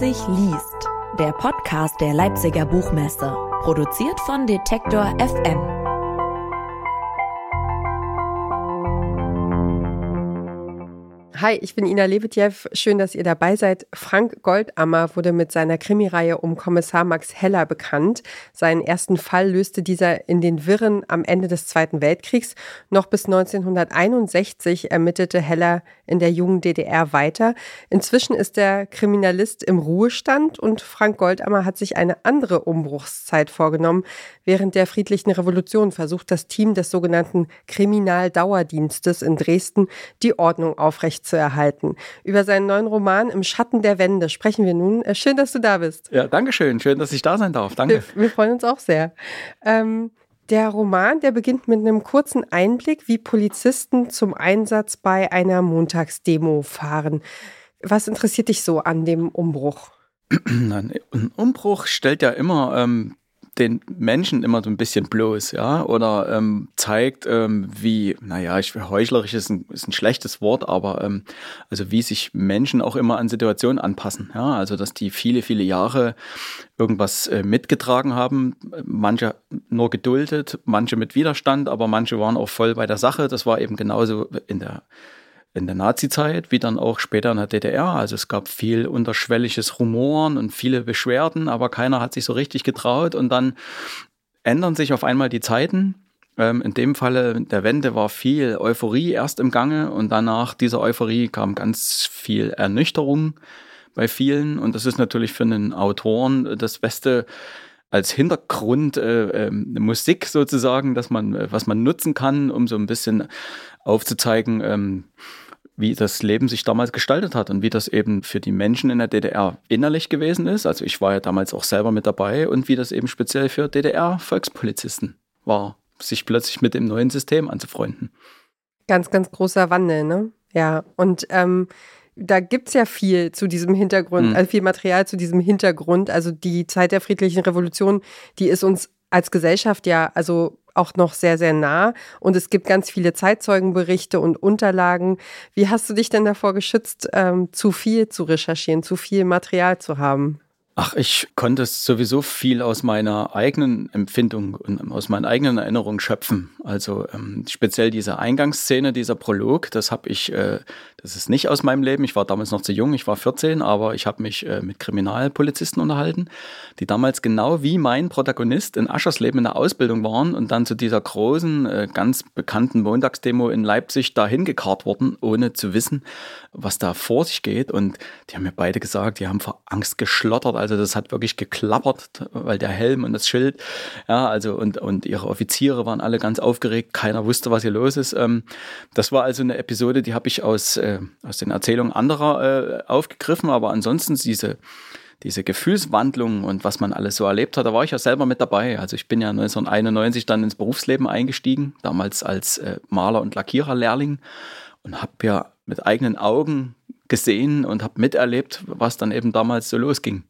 Leipzig liest, der Podcast der Leipziger Buchmesse, produziert von Detektor FM. Hi, ich bin Ina Lebetjew. Schön, dass ihr dabei seid. Frank Goldammer wurde mit seiner Krimireihe um Kommissar Max Heller bekannt. Seinen ersten Fall löste dieser in den Wirren am Ende des Zweiten Weltkriegs. Noch bis 1961 ermittelte Heller in der jungen DDR weiter. Inzwischen ist der Kriminalist im Ruhestand und Frank Goldammer hat sich eine andere Umbruchszeit vorgenommen. Während der friedlichen Revolution versucht das Team des sogenannten Kriminaldauerdienstes in Dresden die Ordnung aufrecht zu erhalten. Über seinen neuen Roman Im Schatten der Wände sprechen wir nun. Äh, schön, dass du da bist. Ja, danke schön. Schön, dass ich da sein darf. Danke. Wir, wir freuen uns auch sehr. Ähm, der Roman, der beginnt mit einem kurzen Einblick, wie Polizisten zum Einsatz bei einer Montagsdemo fahren. Was interessiert dich so an dem Umbruch? Ein Umbruch stellt ja immer ähm, den Menschen immer so ein bisschen bloß, ja, oder ähm, zeigt, ähm, wie, naja, ich heuchlerisch ist ein, ist ein schlechtes Wort, aber ähm, also wie sich Menschen auch immer an Situationen anpassen, ja, also dass die viele, viele Jahre irgendwas äh, mitgetragen haben, manche nur geduldet, manche mit Widerstand, aber manche waren auch voll bei der Sache. Das war eben genauso in der in der Nazi-Zeit, wie dann auch später in der DDR. Also es gab viel unterschwelliges Rumoren und viele Beschwerden, aber keiner hat sich so richtig getraut. Und dann ändern sich auf einmal die Zeiten. Ähm, in dem Falle der Wende war viel Euphorie erst im Gange und danach dieser Euphorie kam ganz viel Ernüchterung bei vielen. Und das ist natürlich für einen Autoren das Beste, als Hintergrund äh, äh, Musik sozusagen, dass man, äh, was man nutzen kann, um so ein bisschen aufzuzeigen, ähm, wie das Leben sich damals gestaltet hat und wie das eben für die Menschen in der DDR innerlich gewesen ist. Also ich war ja damals auch selber mit dabei und wie das eben speziell für DDR-Volkspolizisten war, sich plötzlich mit dem neuen System anzufreunden. Ganz, ganz großer Wandel, ne? Ja, und ähm, da gibt es ja viel zu diesem Hintergrund, mhm. also viel Material zu diesem Hintergrund. Also die Zeit der friedlichen Revolution, die ist uns als Gesellschaft ja also auch noch sehr, sehr nah. Und es gibt ganz viele Zeitzeugenberichte und Unterlagen. Wie hast du dich denn davor geschützt, ähm, zu viel zu recherchieren, zu viel Material zu haben? Ach, ich konnte sowieso viel aus meiner eigenen Empfindung und aus meinen eigenen Erinnerungen schöpfen. Also ähm, speziell diese Eingangsszene, dieser Prolog, das habe ich, äh, das ist nicht aus meinem Leben. Ich war damals noch zu jung, ich war 14, aber ich habe mich äh, mit Kriminalpolizisten unterhalten, die damals genau wie mein Protagonist in Aschersleben in der Ausbildung waren und dann zu dieser großen, äh, ganz bekannten Montagsdemo in Leipzig dahin gekarrt wurden, ohne zu wissen, was da vor sich geht. Und die haben mir beide gesagt, die haben vor Angst geschlottert also das hat wirklich geklappert, weil der Helm und das Schild, ja, also und, und ihre Offiziere waren alle ganz aufgeregt, keiner wusste, was hier los ist. Ähm, das war also eine Episode, die habe ich aus, äh, aus den Erzählungen anderer äh, aufgegriffen, aber ansonsten diese diese Gefühlswandlung und was man alles so erlebt hat, da war ich ja selber mit dabei. Also ich bin ja 1991 dann ins Berufsleben eingestiegen, damals als äh, Maler und Lackiererlehrling und habe ja mit eigenen Augen gesehen und habe miterlebt, was dann eben damals so losging.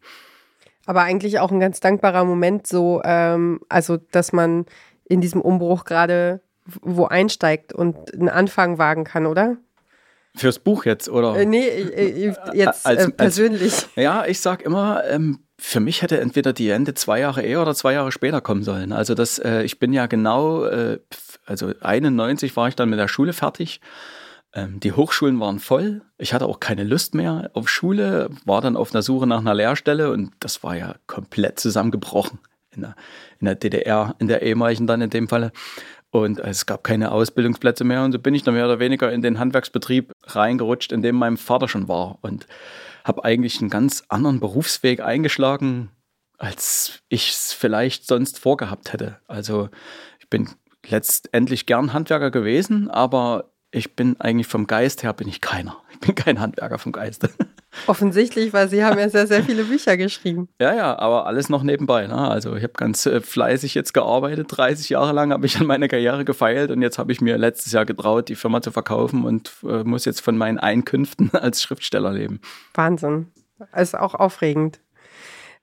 Aber eigentlich auch ein ganz dankbarer Moment, so, ähm, also dass man in diesem Umbruch gerade wo einsteigt und einen Anfang wagen kann, oder? Fürs Buch jetzt, oder? Äh, nee, äh, äh, jetzt als, äh, persönlich. Als, ja, ich sag immer, ähm, für mich hätte entweder die Ende zwei Jahre eher oder zwei Jahre später kommen sollen. Also das, äh, ich bin ja genau, äh, also 91 war ich dann mit der Schule fertig die Hochschulen waren voll. Ich hatte auch keine Lust mehr auf Schule, war dann auf einer Suche nach einer Lehrstelle und das war ja komplett zusammengebrochen in der, in der DDR, in der ehemaligen dann in dem Falle. Und es gab keine Ausbildungsplätze mehr und so bin ich dann mehr oder weniger in den Handwerksbetrieb reingerutscht, in dem mein Vater schon war und habe eigentlich einen ganz anderen Berufsweg eingeschlagen, als ich es vielleicht sonst vorgehabt hätte. Also ich bin letztendlich gern Handwerker gewesen, aber ich bin eigentlich vom Geist her bin ich keiner. Ich bin kein Handwerker vom Geist. Offensichtlich, weil Sie haben ja sehr, sehr viele Bücher geschrieben. Ja, ja, aber alles noch nebenbei. Ne? Also ich habe ganz äh, fleißig jetzt gearbeitet. 30 Jahre lang habe ich an meiner Karriere gefeilt und jetzt habe ich mir letztes Jahr getraut, die Firma zu verkaufen und äh, muss jetzt von meinen Einkünften als Schriftsteller leben. Wahnsinn. Ist auch aufregend.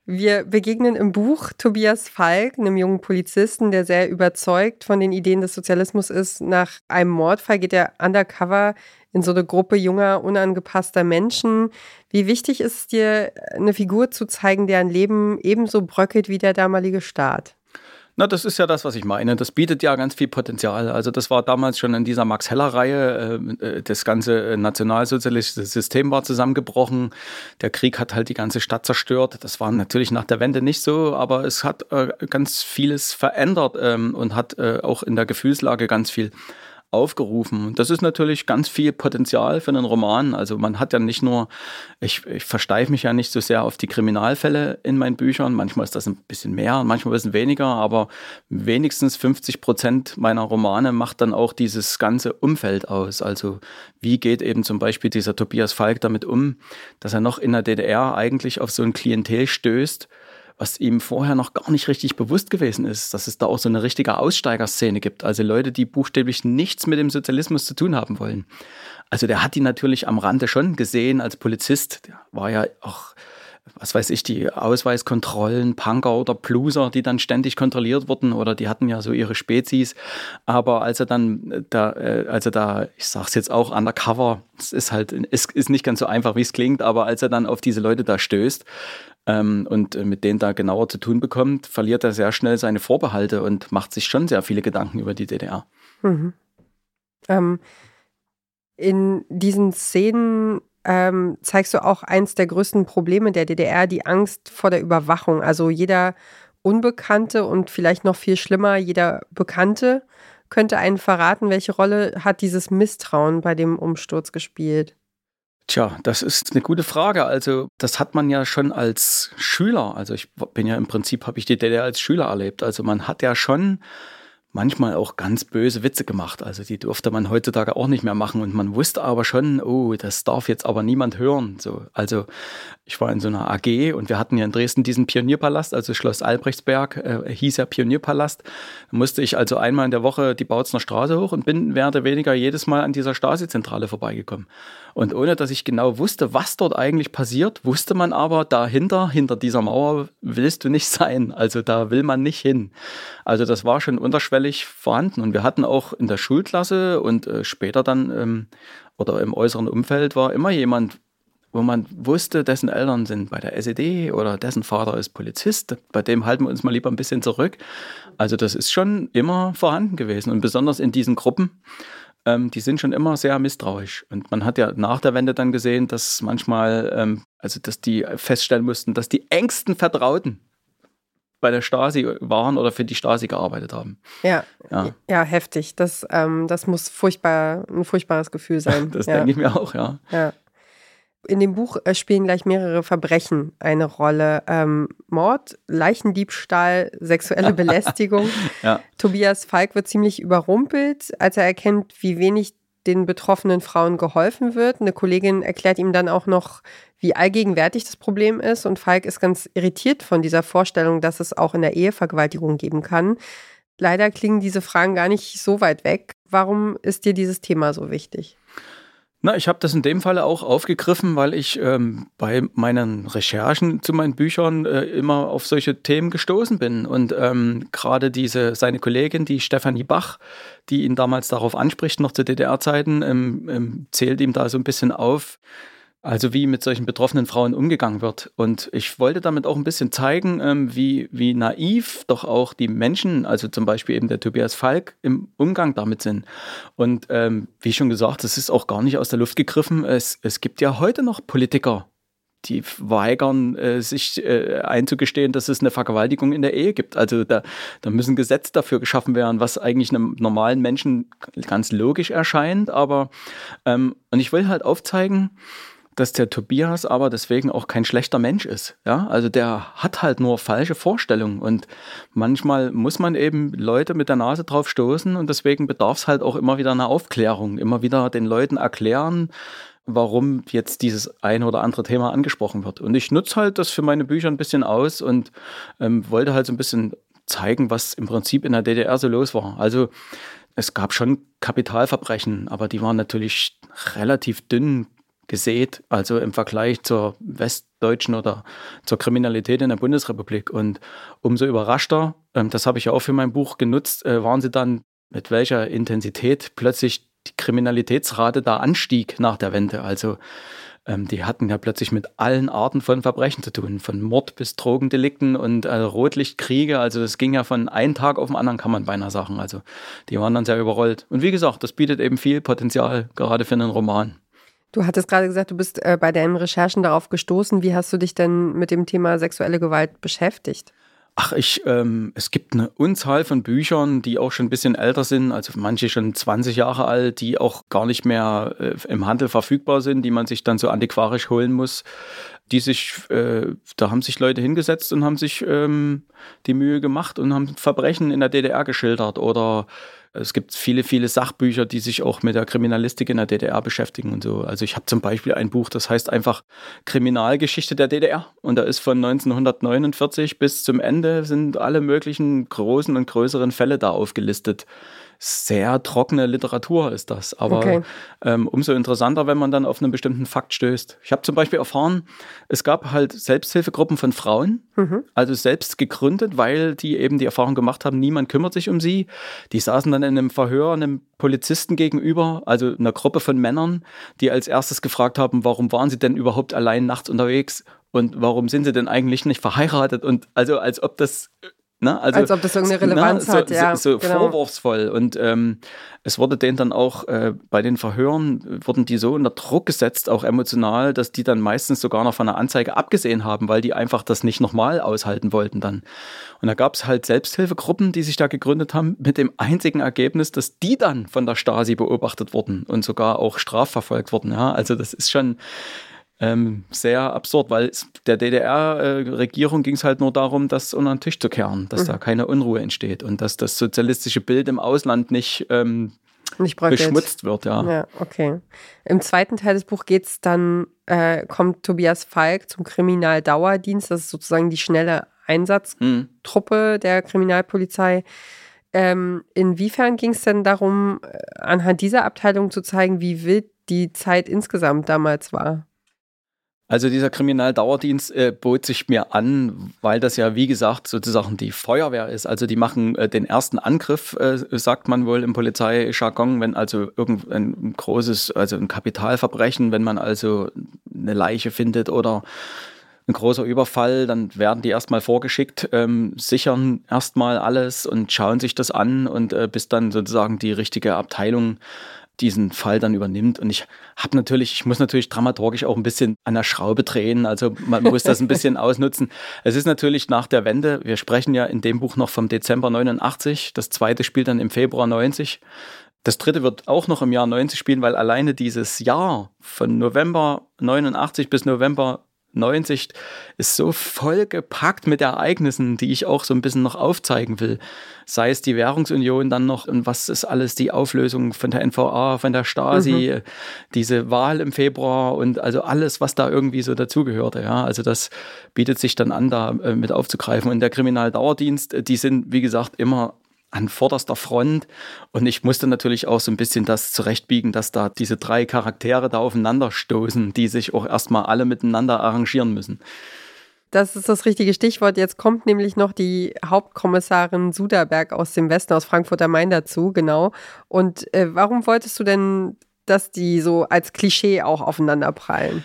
Wir begegnen im Buch Tobias Falk, einem jungen Polizisten, der sehr überzeugt von den Ideen des Sozialismus ist. Nach einem Mordfall geht er undercover in so eine Gruppe junger, unangepasster Menschen. Wie wichtig ist es dir, eine Figur zu zeigen, deren Leben ebenso bröckelt wie der damalige Staat? Na, das ist ja das, was ich meine. Das bietet ja ganz viel Potenzial. Also das war damals schon in dieser Max Heller-Reihe. Äh, äh, das ganze nationalsozialistische System war zusammengebrochen. Der Krieg hat halt die ganze Stadt zerstört. Das war natürlich nach der Wende nicht so, aber es hat äh, ganz vieles verändert ähm, und hat auch in der Gefühlslage ganz viel aufgerufen. Und das ist natürlich ganz viel Potenzial für einen Roman. Also man hat ja nicht nur, ich, ich versteife mich ja nicht so sehr auf die Kriminalfälle in meinen Büchern. Manchmal ist das ein bisschen mehr, manchmal ein bisschen weniger, aber wenigstens 50 Prozent meiner Romane macht dann auch dieses ganze Umfeld aus. Also wie geht eben zum Beispiel dieser Tobias Falk damit um, dass er noch in der DDR eigentlich auf so ein Klientel stößt, was ihm vorher noch gar nicht richtig bewusst gewesen ist, dass es da auch so eine richtige Aussteigerszene gibt. Also Leute, die buchstäblich nichts mit dem Sozialismus zu tun haben wollen. Also der hat die natürlich am Rande schon gesehen als Polizist. Der war ja auch was weiß ich, die Ausweiskontrollen, Punker oder Bluser, die dann ständig kontrolliert wurden oder die hatten ja so ihre Spezies. Aber als er dann da, äh, als da, ich sag's jetzt auch, undercover, es ist halt, es ist nicht ganz so einfach, wie es klingt, aber als er dann auf diese Leute da stößt, ähm, und äh, mit denen da genauer zu tun bekommt, verliert er sehr schnell seine Vorbehalte und macht sich schon sehr viele Gedanken über die DDR. Mhm. Ähm, in diesen Szenen ähm, zeigst du auch eins der größten Probleme der DDR, die Angst vor der Überwachung. Also jeder Unbekannte und vielleicht noch viel schlimmer, jeder Bekannte könnte einen verraten, welche Rolle hat dieses Misstrauen bei dem Umsturz gespielt? Tja, das ist eine gute Frage. Also, das hat man ja schon als Schüler, also ich bin ja im Prinzip, habe ich die DDR als Schüler erlebt. Also man hat ja schon manchmal auch ganz böse Witze gemacht. Also die durfte man heutzutage auch nicht mehr machen. Und man wusste aber schon, oh, das darf jetzt aber niemand hören. So, also ich war in so einer AG und wir hatten ja in Dresden diesen Pionierpalast, also Schloss Albrechtsberg, äh, hieß ja Pionierpalast. Da musste ich also einmal in der Woche die Bautzner Straße hoch und bin mehr oder weniger jedes Mal an dieser Stasi-Zentrale vorbeigekommen. Und ohne dass ich genau wusste, was dort eigentlich passiert, wusste man aber, dahinter, hinter dieser Mauer willst du nicht sein. Also da will man nicht hin. Also das war schon unterschwellig vorhanden. Und wir hatten auch in der Schulklasse und äh, später dann ähm, oder im äußeren Umfeld war immer jemand, wo man wusste, dessen Eltern sind bei der SED oder dessen Vater ist Polizist. Bei dem halten wir uns mal lieber ein bisschen zurück. Also das ist schon immer vorhanden gewesen. Und besonders in diesen Gruppen ähm, die sind schon immer sehr misstrauisch. Und man hat ja nach der Wende dann gesehen, dass manchmal, ähm, also dass die feststellen mussten, dass die engsten Vertrauten bei der Stasi waren oder für die Stasi gearbeitet haben. Ja, ja, ja heftig. Das, ähm, das muss furchtbar, ein furchtbares Gefühl sein. das ja. denke ich mir auch, ja. ja. In dem Buch äh, spielen gleich mehrere Verbrechen eine Rolle. Ähm, Mord, Leichendiebstahl, sexuelle Belästigung. ja. Tobias Falk wird ziemlich überrumpelt, als er erkennt, wie wenig den betroffenen Frauen geholfen wird. Eine Kollegin erklärt ihm dann auch noch, wie allgegenwärtig das Problem ist. Und Falk ist ganz irritiert von dieser Vorstellung, dass es auch in der Ehe Vergewaltigung geben kann. Leider klingen diese Fragen gar nicht so weit weg. Warum ist dir dieses Thema so wichtig? Na, ich habe das in dem Falle auch aufgegriffen, weil ich ähm, bei meinen Recherchen zu meinen Büchern äh, immer auf solche Themen gestoßen bin. Und ähm, gerade diese seine Kollegin, die Stefanie Bach, die ihn damals darauf anspricht, noch zu DDR-Zeiten, ähm, ähm, zählt ihm da so ein bisschen auf, also wie mit solchen betroffenen Frauen umgegangen wird. Und ich wollte damit auch ein bisschen zeigen, ähm, wie, wie naiv doch auch die Menschen, also zum Beispiel eben der Tobias Falk, im Umgang damit sind. Und ähm, wie schon gesagt, das ist auch gar nicht aus der Luft gegriffen. Es, es gibt ja heute noch Politiker, die weigern, äh, sich äh, einzugestehen, dass es eine Vergewaltigung in der Ehe gibt. Also da, da müssen Gesetze dafür geschaffen werden, was eigentlich einem normalen Menschen ganz logisch erscheint. Aber ähm, und ich will halt aufzeigen, dass der Tobias aber deswegen auch kein schlechter Mensch ist. Ja, also der hat halt nur falsche Vorstellungen und manchmal muss man eben Leute mit der Nase drauf stoßen und deswegen bedarf es halt auch immer wieder einer Aufklärung, immer wieder den Leuten erklären, warum jetzt dieses eine oder andere Thema angesprochen wird. Und ich nutze halt das für meine Bücher ein bisschen aus und ähm, wollte halt so ein bisschen zeigen, was im Prinzip in der DDR so los war. Also es gab schon Kapitalverbrechen, aber die waren natürlich relativ dünn gesät, also im Vergleich zur westdeutschen oder zur Kriminalität in der Bundesrepublik. Und umso überraschter, ähm, das habe ich ja auch für mein Buch genutzt, äh, waren sie dann, mit welcher Intensität plötzlich die Kriminalitätsrate da anstieg nach der Wende. Also ähm, die hatten ja plötzlich mit allen Arten von Verbrechen zu tun, von Mord bis Drogendelikten und äh, Rotlichtkriege. Also das ging ja von einem Tag auf den anderen, kann man beinahe sagen. Also die waren dann sehr überrollt. Und wie gesagt, das bietet eben viel Potenzial, gerade für einen Roman. Du hattest gerade gesagt, du bist äh, bei deinen Recherchen darauf gestoßen. Wie hast du dich denn mit dem Thema sexuelle Gewalt beschäftigt? Ach, ich, ähm, es gibt eine Unzahl von Büchern, die auch schon ein bisschen älter sind, also manche schon 20 Jahre alt, die auch gar nicht mehr äh, im Handel verfügbar sind, die man sich dann so antiquarisch holen muss. Die sich, äh, da haben sich Leute hingesetzt und haben sich ähm, die Mühe gemacht und haben Verbrechen in der DDR geschildert oder es gibt viele, viele Sachbücher, die sich auch mit der Kriminalistik in der DDR beschäftigen und so. Also ich habe zum Beispiel ein Buch, das heißt einfach Kriminalgeschichte der DDR. Und da ist von 1949 bis zum Ende sind alle möglichen großen und größeren Fälle da aufgelistet sehr trockene Literatur ist das. Aber okay. ähm, umso interessanter, wenn man dann auf einen bestimmten Fakt stößt. Ich habe zum Beispiel erfahren, es gab halt Selbsthilfegruppen von Frauen, mhm. also selbst gegründet, weil die eben die Erfahrung gemacht haben, niemand kümmert sich um sie. Die saßen dann in einem Verhör einem Polizisten gegenüber, also einer Gruppe von Männern, die als erstes gefragt haben, warum waren sie denn überhaupt allein nachts unterwegs und warum sind sie denn eigentlich nicht verheiratet? Und also als ob das Ne? Also, Als ob das irgendeine Relevanz ne? so, hat, ja. So, so genau. vorwurfsvoll. Und ähm, es wurde denen dann auch äh, bei den Verhören, wurden die so unter Druck gesetzt, auch emotional, dass die dann meistens sogar noch von einer Anzeige abgesehen haben, weil die einfach das nicht nochmal aushalten wollten dann. Und da gab es halt Selbsthilfegruppen, die sich da gegründet haben, mit dem einzigen Ergebnis, dass die dann von der Stasi beobachtet wurden und sogar auch strafverfolgt wurden. Ja? Also das ist schon ähm, sehr absurd, weil der DDR-Regierung äh, ging es halt nur darum, das unter den Tisch zu kehren, dass mhm. da keine Unruhe entsteht und dass das sozialistische Bild im Ausland nicht, ähm, nicht beschmutzt wird. Ja. ja, okay. Im zweiten Teil des Buchs geht's dann, äh, kommt Tobias Falk zum Kriminaldauerdienst, das ist sozusagen die schnelle Einsatztruppe mhm. der Kriminalpolizei. Ähm, inwiefern ging es denn darum, äh, anhand dieser Abteilung zu zeigen, wie wild die Zeit insgesamt damals war? Also dieser Kriminaldauerdienst äh, bot sich mir an, weil das ja, wie gesagt, sozusagen die Feuerwehr ist. Also die machen äh, den ersten Angriff, äh, sagt man wohl im Polizeijargon, wenn also irgendein großes, also ein Kapitalverbrechen, wenn man also eine Leiche findet oder ein großer Überfall, dann werden die erstmal vorgeschickt, ähm, sichern erstmal alles und schauen sich das an und äh, bis dann sozusagen die richtige Abteilung diesen Fall dann übernimmt. Und ich habe natürlich, ich muss natürlich dramaturgisch auch ein bisschen an der Schraube drehen. Also man muss das ein bisschen ausnutzen. Es ist natürlich nach der Wende, wir sprechen ja in dem Buch noch vom Dezember 89, das zweite spielt dann im Februar 90. Das dritte wird auch noch im Jahr 90 spielen, weil alleine dieses Jahr von November 89 bis November 90 ist so vollgepackt mit Ereignissen, die ich auch so ein bisschen noch aufzeigen will. Sei es die Währungsunion dann noch und was ist alles die Auflösung von der NVA, von der Stasi, mhm. diese Wahl im Februar und also alles, was da irgendwie so dazugehörte. Ja, also das bietet sich dann an, da äh, mit aufzugreifen. Und der Kriminaldauerdienst, äh, die sind, wie gesagt, immer an vorderster Front. Und ich musste natürlich auch so ein bisschen das zurechtbiegen, dass da diese drei Charaktere da aufeinander stoßen, die sich auch erstmal alle miteinander arrangieren müssen. Das ist das richtige Stichwort. Jetzt kommt nämlich noch die Hauptkommissarin Suderberg aus dem Westen, aus Frankfurt am Main dazu, genau. Und äh, warum wolltest du denn, dass die so als Klischee auch aufeinander prallen?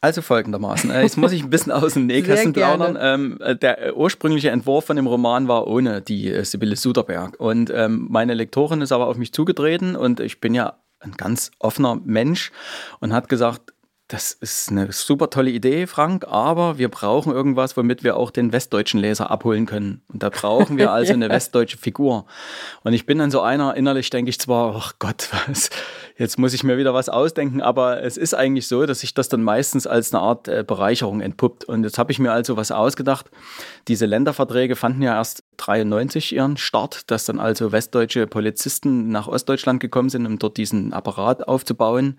Also folgendermaßen, äh, jetzt muss ich ein bisschen aus dem Nähkästchen plaudern. Ähm, äh, der ursprüngliche Entwurf von dem Roman war ohne die äh, Sibylle Suderberg. Und ähm, meine Lektorin ist aber auf mich zugetreten und ich bin ja ein ganz offener Mensch und hat gesagt, das ist eine super tolle Idee, Frank, aber wir brauchen irgendwas, womit wir auch den westdeutschen Leser abholen können. Und da brauchen wir also eine westdeutsche Figur. Und ich bin dann so einer, innerlich denke ich zwar, ach Gott, was, jetzt muss ich mir wieder was ausdenken, aber es ist eigentlich so, dass sich das dann meistens als eine Art äh, Bereicherung entpuppt. Und jetzt habe ich mir also was ausgedacht. Diese Länderverträge fanden ja erst 93 ihren Start, dass dann also westdeutsche Polizisten nach Ostdeutschland gekommen sind, um dort diesen Apparat aufzubauen.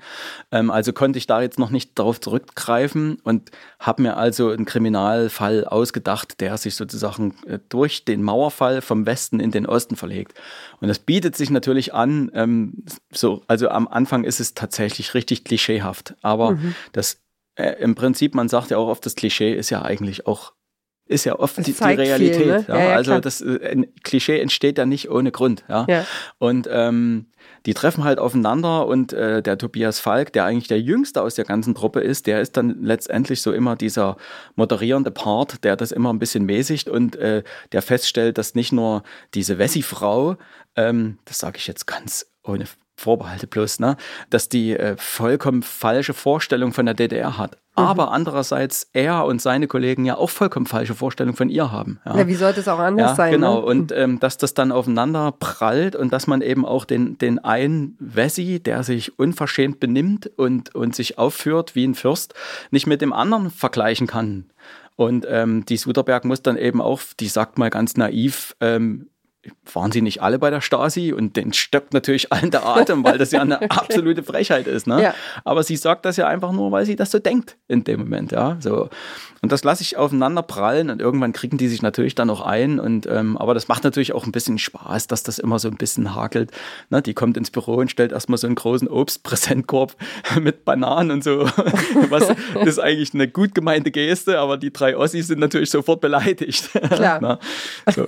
Ähm, also konnte ich da jetzt noch nicht darauf zurückgreifen und habe mir also einen Kriminalfall ausgedacht, der sich sozusagen äh, durch den Mauerfall vom Westen in den Osten verlegt. Und das bietet sich natürlich an, ähm, so, also am Anfang ist es tatsächlich richtig klischeehaft, aber mhm. das äh, im Prinzip, man sagt ja auch oft, das Klischee ist ja eigentlich auch ist ja oft die, die, Realität. Viel, ne? ja, ja, ja, also klar. das äh, Klischee entsteht ja nicht ohne Grund. Ja. Und ähm, die treffen halt aufeinander und äh, der Tobias Falk, der eigentlich der Jüngste aus der ganzen Truppe ist, der ist dann letztendlich so immer dieser moderierende Part, der das immer ein bisschen mäßigt und äh, der feststellt, dass nicht nur diese Wessi-Frau, ähm, das sage ich jetzt ganz ohne Vorbehalte bloß, ne, dass die äh, vollkommen falsche Vorstellung von der DDR hat. Mhm. Aber andererseits er und seine Kollegen ja auch vollkommen falsche Vorstellungen von ihr haben. Ja, ja wie sollte es auch anders ja, sein? Genau, ne? und ähm, dass das dann aufeinander prallt und dass man eben auch den, den einen Wessi, der sich unverschämt benimmt und, und sich aufführt wie ein Fürst, nicht mit dem anderen vergleichen kann. Und ähm, die Suderberg muss dann eben auch, die sagt mal ganz naiv, ähm, waren sie nicht alle bei der Stasi und den stöckt natürlich allen der Atem, weil das ja eine okay. absolute Frechheit ist. Ne? Ja. Aber sie sagt das ja einfach nur, weil sie das so denkt in dem Moment. Ja? So. Und das lasse ich aufeinander prallen und irgendwann kriegen die sich natürlich dann auch ein. Und, ähm, aber das macht natürlich auch ein bisschen Spaß, dass das immer so ein bisschen hakelt. Ne? Die kommt ins Büro und stellt erstmal so einen großen Obstpräsentkorb mit Bananen und so. Was das ist eigentlich eine gut gemeinte Geste, aber die drei Ossis sind natürlich sofort beleidigt. Klar. so.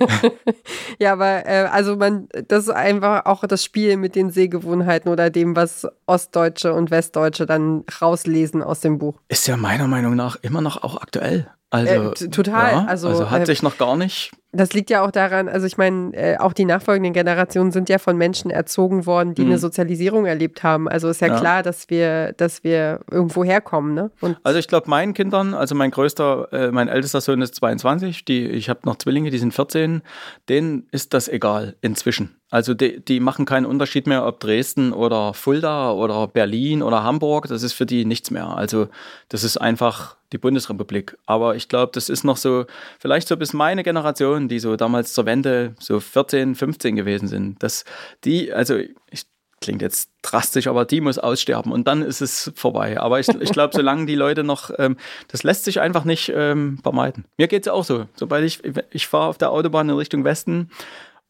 ja, aber äh, also man, das ist einfach auch das Spiel mit den Sehgewohnheiten oder dem, was Ostdeutsche und Westdeutsche dann rauslesen aus dem Buch. Ist ja meiner Meinung nach immer noch auch aktuell. Also, äh, total. Ja, also, also, hat äh, sich noch gar nicht. Das liegt ja auch daran, also ich meine, äh, auch die nachfolgenden Generationen sind ja von Menschen erzogen worden, die mhm. eine Sozialisierung erlebt haben. Also ist ja, ja, klar, dass wir, dass wir irgendwo herkommen. Ne? Und also ich glaube, meinen Kindern, also mein größter, äh, mein ältester Sohn ist 22, die, ich habe noch Zwillinge, die sind 14, denen ist das egal inzwischen. Also die, die machen keinen Unterschied mehr, ob Dresden oder Fulda oder Berlin oder Hamburg, das ist für die nichts mehr. Also das ist einfach die Bundesrepublik. Aber ich glaube, das ist noch so, vielleicht so bis meine Generation, die so damals zur Wende so 14, 15 gewesen sind, dass die, also ich klingt jetzt drastisch, aber die muss aussterben und dann ist es vorbei. Aber ich, ich glaube, solange die Leute noch, ähm, das lässt sich einfach nicht ähm, vermeiden. Mir geht es auch so. Sobald ich, ich fahre auf der Autobahn in Richtung Westen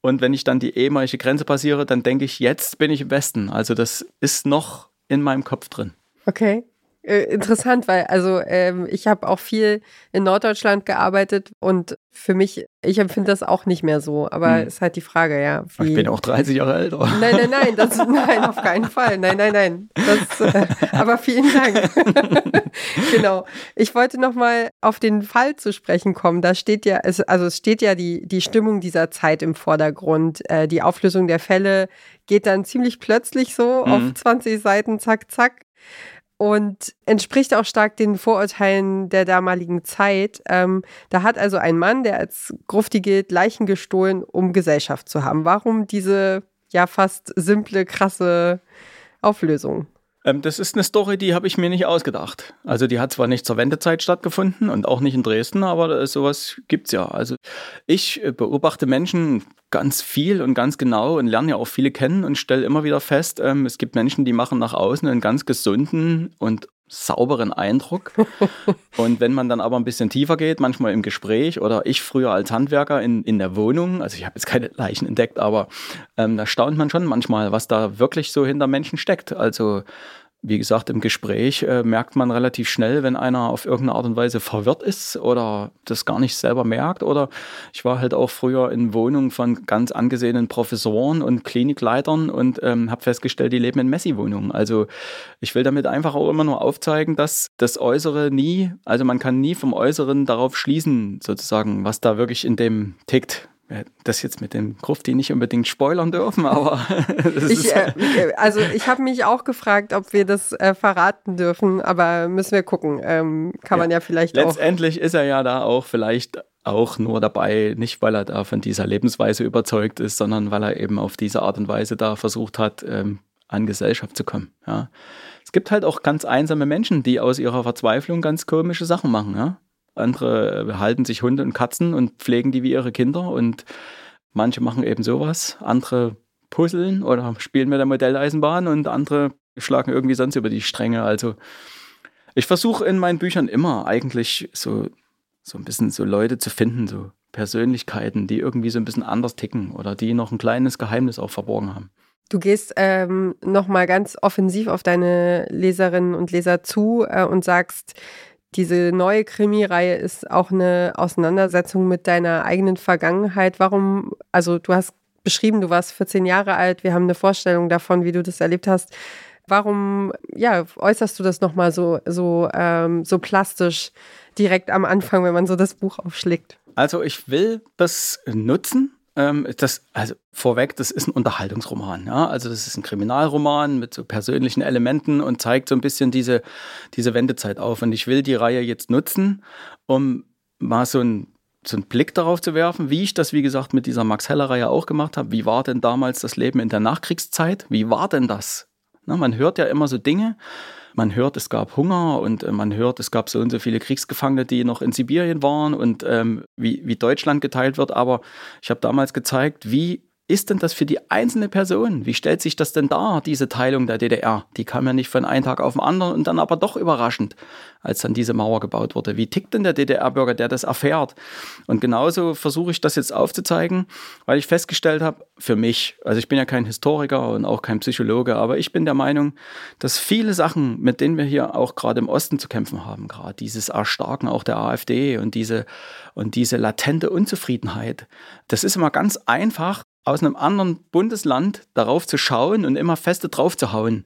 und wenn ich dann die ehemalige Grenze passiere, dann denke ich, jetzt bin ich im Westen. Also das ist noch in meinem Kopf drin. Okay. Äh, interessant, weil also ähm, ich habe auch viel in Norddeutschland gearbeitet und für mich, ich empfinde das auch nicht mehr so. Aber hm. ist halt die Frage, ja. Wie, ich bin auch 30 Jahre älter. Nein, nein, nein, das, nein, auf keinen Fall. Nein, nein, nein. Das, äh, aber vielen Dank. genau. Ich wollte noch mal auf den Fall zu sprechen kommen. Da steht ja, es, also es steht ja die, die Stimmung dieser Zeit im Vordergrund. Äh, die Auflösung der Fälle geht dann ziemlich plötzlich so mhm. auf 20 Seiten, zack, zack und entspricht auch stark den Vorurteilen der damaligen Zeit. Ähm, da hat also ein Mann, der als Grufti gilt, Leichen gestohlen, um Gesellschaft zu haben. Warum diese ja fast simple, krasse Auflösung? Ähm, das ist eine Story, die habe ich mir nicht ausgedacht. Also die hat zwar nicht zur Wendezeit stattgefunden und auch nicht in Dresden, aber sowas gibt es ja. Also ich äh, beobachte Menschen ganz viel und ganz genau und lerne ja auch viele kennen und stelle immer wieder fest, ähm, es gibt Menschen, die machen nach außen einen ganz gesunden und sauberen Eindruck. und wenn man dann aber ein bisschen tiefer geht, manchmal im Gespräch oder ich früher als Handwerker in, in der Wohnung, also ich habe jetzt keine Leichen entdeckt, aber ähm, da staunt man schon manchmal, was da wirklich so hinter Menschen steckt. Also wie gesagt, im Gespräch äh, merkt man relativ schnell, wenn einer auf irgendeine Art und Weise verwirrt ist oder das gar nicht selber merkt. Oder ich war halt auch früher in Wohnungen von ganz angesehenen Professoren und Klinikleitern und ähm, habe festgestellt, die leben in Messi-Wohnungen. Also ich will damit einfach auch immer nur aufzeigen, dass das Äußere nie, also man kann nie vom Äußeren darauf schließen, sozusagen, was da wirklich in dem tickt das jetzt mit dem Grufti nicht unbedingt spoilern dürfen, aber ich, äh, äh, also ich habe mich auch gefragt, ob wir das äh, verraten dürfen, aber müssen wir gucken. Ähm, kann ja. man ja vielleicht Letztendlich auch. ist er ja da auch vielleicht auch nur dabei, nicht weil er da von dieser Lebensweise überzeugt ist, sondern weil er eben auf diese Art und Weise da versucht hat, ähm, an Gesellschaft zu kommen. Ja. Es gibt halt auch ganz einsame Menschen, die aus ihrer Verzweiflung ganz komische Sachen machen. Ja. Andere halten sich Hunde und Katzen und pflegen die wie ihre Kinder. Und manche machen eben sowas. Andere puzzeln oder spielen mit der Modelleisenbahn und andere schlagen irgendwie sonst über die Stränge. Also ich versuche in meinen Büchern immer eigentlich so, so ein bisschen so Leute zu finden, so Persönlichkeiten, die irgendwie so ein bisschen anders ticken oder die noch ein kleines Geheimnis auch verborgen haben. Du gehst ähm, nochmal ganz offensiv auf deine Leserinnen und Leser zu äh, und sagst, diese neue Krimireihe ist auch eine Auseinandersetzung mit deiner eigenen Vergangenheit. Warum, also du hast beschrieben, du warst 14 Jahre alt, wir haben eine Vorstellung davon, wie du das erlebt hast. Warum ja, äußerst du das nochmal so, so, ähm, so plastisch direkt am Anfang, wenn man so das Buch aufschlägt? Also ich will das nutzen. Ähm, das, also vorweg, das ist ein Unterhaltungsroman. Ja? Also das ist ein Kriminalroman mit so persönlichen Elementen und zeigt so ein bisschen diese, diese Wendezeit auf. Und ich will die Reihe jetzt nutzen, um mal so ein so einen Blick darauf zu werfen, wie ich das, wie gesagt, mit dieser Max Heller-Reihe auch gemacht habe. Wie war denn damals das Leben in der Nachkriegszeit? Wie war denn das? Na, man hört ja immer so Dinge. Man hört, es gab Hunger und äh, man hört, es gab so und so viele Kriegsgefangene, die noch in Sibirien waren und ähm, wie, wie Deutschland geteilt wird. Aber ich habe damals gezeigt, wie ist denn das für die einzelne Person? Wie stellt sich das denn dar, diese Teilung der DDR? Die kam ja nicht von einem Tag auf den anderen und dann aber doch überraschend, als dann diese Mauer gebaut wurde. Wie tickt denn der DDR-Bürger, der das erfährt? Und genauso versuche ich das jetzt aufzuzeigen, weil ich festgestellt habe, für mich, also ich bin ja kein Historiker und auch kein Psychologe, aber ich bin der Meinung, dass viele Sachen, mit denen wir hier auch gerade im Osten zu kämpfen haben, gerade dieses Erstarken auch der AfD und diese, und diese latente Unzufriedenheit, das ist immer ganz einfach aus einem anderen Bundesland darauf zu schauen und immer feste drauf zu hauen.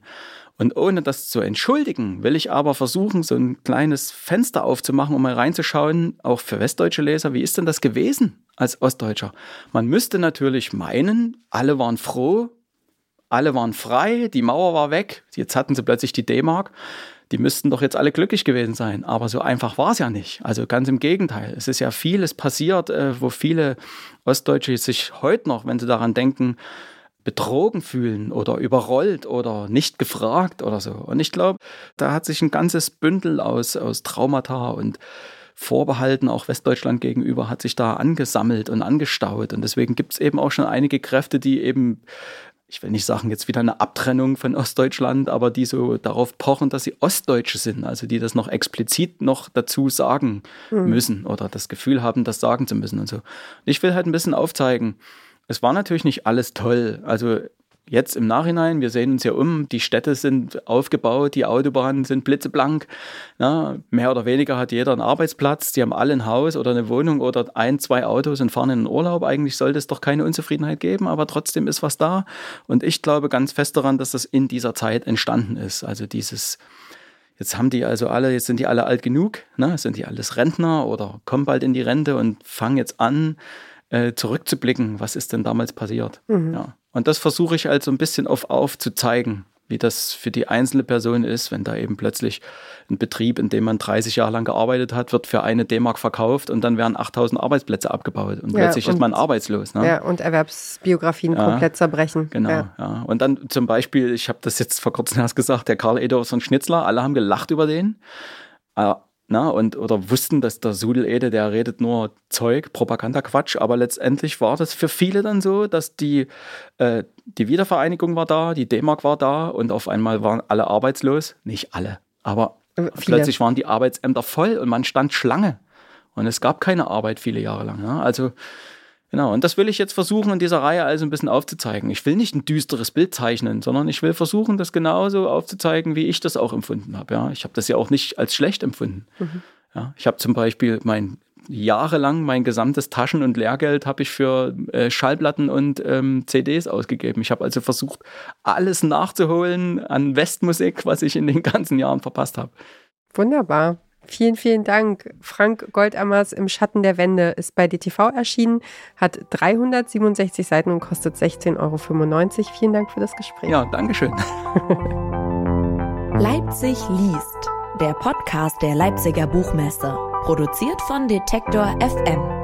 Und ohne das zu entschuldigen, will ich aber versuchen, so ein kleines Fenster aufzumachen, um mal reinzuschauen, auch für westdeutsche Leser, wie ist denn das gewesen als Ostdeutscher? Man müsste natürlich meinen, alle waren froh, alle waren frei, die Mauer war weg, jetzt hatten sie plötzlich die D-Mark die müssten doch jetzt alle glücklich gewesen sein. Aber so einfach war es ja nicht. Also ganz im Gegenteil. Es ist ja vieles passiert, äh, wo viele Ostdeutsche sich heute noch, wenn sie daran denken, betrogen fühlen oder überrollt oder nicht gefragt oder so. Und ich glaube, da hat sich ein ganzes Bündel aus, aus Traumata und Vorbehalten auch Westdeutschland gegenüber hat sich da angesammelt und angestaut. Und deswegen gibt es eben auch schon einige Kräfte, die eben ich will nicht sagen, jetzt wieder eine Abtrennung von Ostdeutschland, aber die so darauf pochen, dass sie Ostdeutsche sind, also die das noch explizit noch dazu sagen mhm. müssen oder das Gefühl haben, das sagen zu müssen und so. Und ich will halt ein bisschen aufzeigen, es war natürlich nicht alles toll. Also jetzt im Nachhinein, wir sehen uns ja um, die Städte sind aufgebaut, die Autobahnen sind blitzeblank. Na, mehr oder weniger hat jeder einen Arbeitsplatz, die haben alle ein Haus oder eine Wohnung oder ein, zwei Autos und fahren in den Urlaub. Eigentlich sollte es doch keine Unzufriedenheit geben, aber trotzdem ist was da. Und ich glaube ganz fest daran, dass das in dieser Zeit entstanden ist. Also dieses Jetzt haben die also alle, jetzt sind die alle alt genug, ne? sind die alles Rentner oder kommen bald in die Rente und fangen jetzt an, äh, zurückzublicken, was ist denn damals passiert. Mhm. Ja. Und das versuche ich also ein bisschen auf aufzuzeigen, wie das für die einzelne Person ist, wenn da eben plötzlich ein Betrieb, in dem man 30 Jahre lang gearbeitet hat, wird für eine D-Mark verkauft und dann werden 8000 Arbeitsplätze abgebaut und ja, plötzlich und, ist man arbeitslos. Ne? Ja, und Erwerbsbiografien ja, komplett zerbrechen. Genau, ja. ja. Und dann zum Beispiel, ich habe das jetzt vor kurzem erst gesagt, der Karl Edorson Schnitzler, alle haben gelacht über den. Na, und, oder wussten, dass der Sudelede, der redet nur Zeug, Propagandaquatsch, aber letztendlich war das für viele dann so, dass die, äh, die Wiedervereinigung war da, die D-Mark war da und auf einmal waren alle arbeitslos. Nicht alle, aber viele. plötzlich waren die Arbeitsämter voll und man stand Schlange. Und es gab keine Arbeit viele Jahre lang. Ja? Also Genau, und das will ich jetzt versuchen, in dieser Reihe also ein bisschen aufzuzeigen. Ich will nicht ein düsteres Bild zeichnen, sondern ich will versuchen, das genauso aufzuzeigen, wie ich das auch empfunden habe. Ja, ich habe das ja auch nicht als schlecht empfunden. Mhm. Ja, ich habe zum Beispiel mein jahrelang mein gesamtes Taschen- und Lehrgeld habe ich für äh, Schallplatten und ähm, CDs ausgegeben. Ich habe also versucht, alles nachzuholen an Westmusik, was ich in den ganzen Jahren verpasst habe. Wunderbar. Vielen, vielen Dank. Frank Goldammers im Schatten der Wände ist bei DTV erschienen, hat 367 Seiten und kostet 16,95 Euro. Vielen Dank für das Gespräch. Ja, Dankeschön. Leipzig liest, der Podcast der Leipziger Buchmesse, produziert von Detektor FM.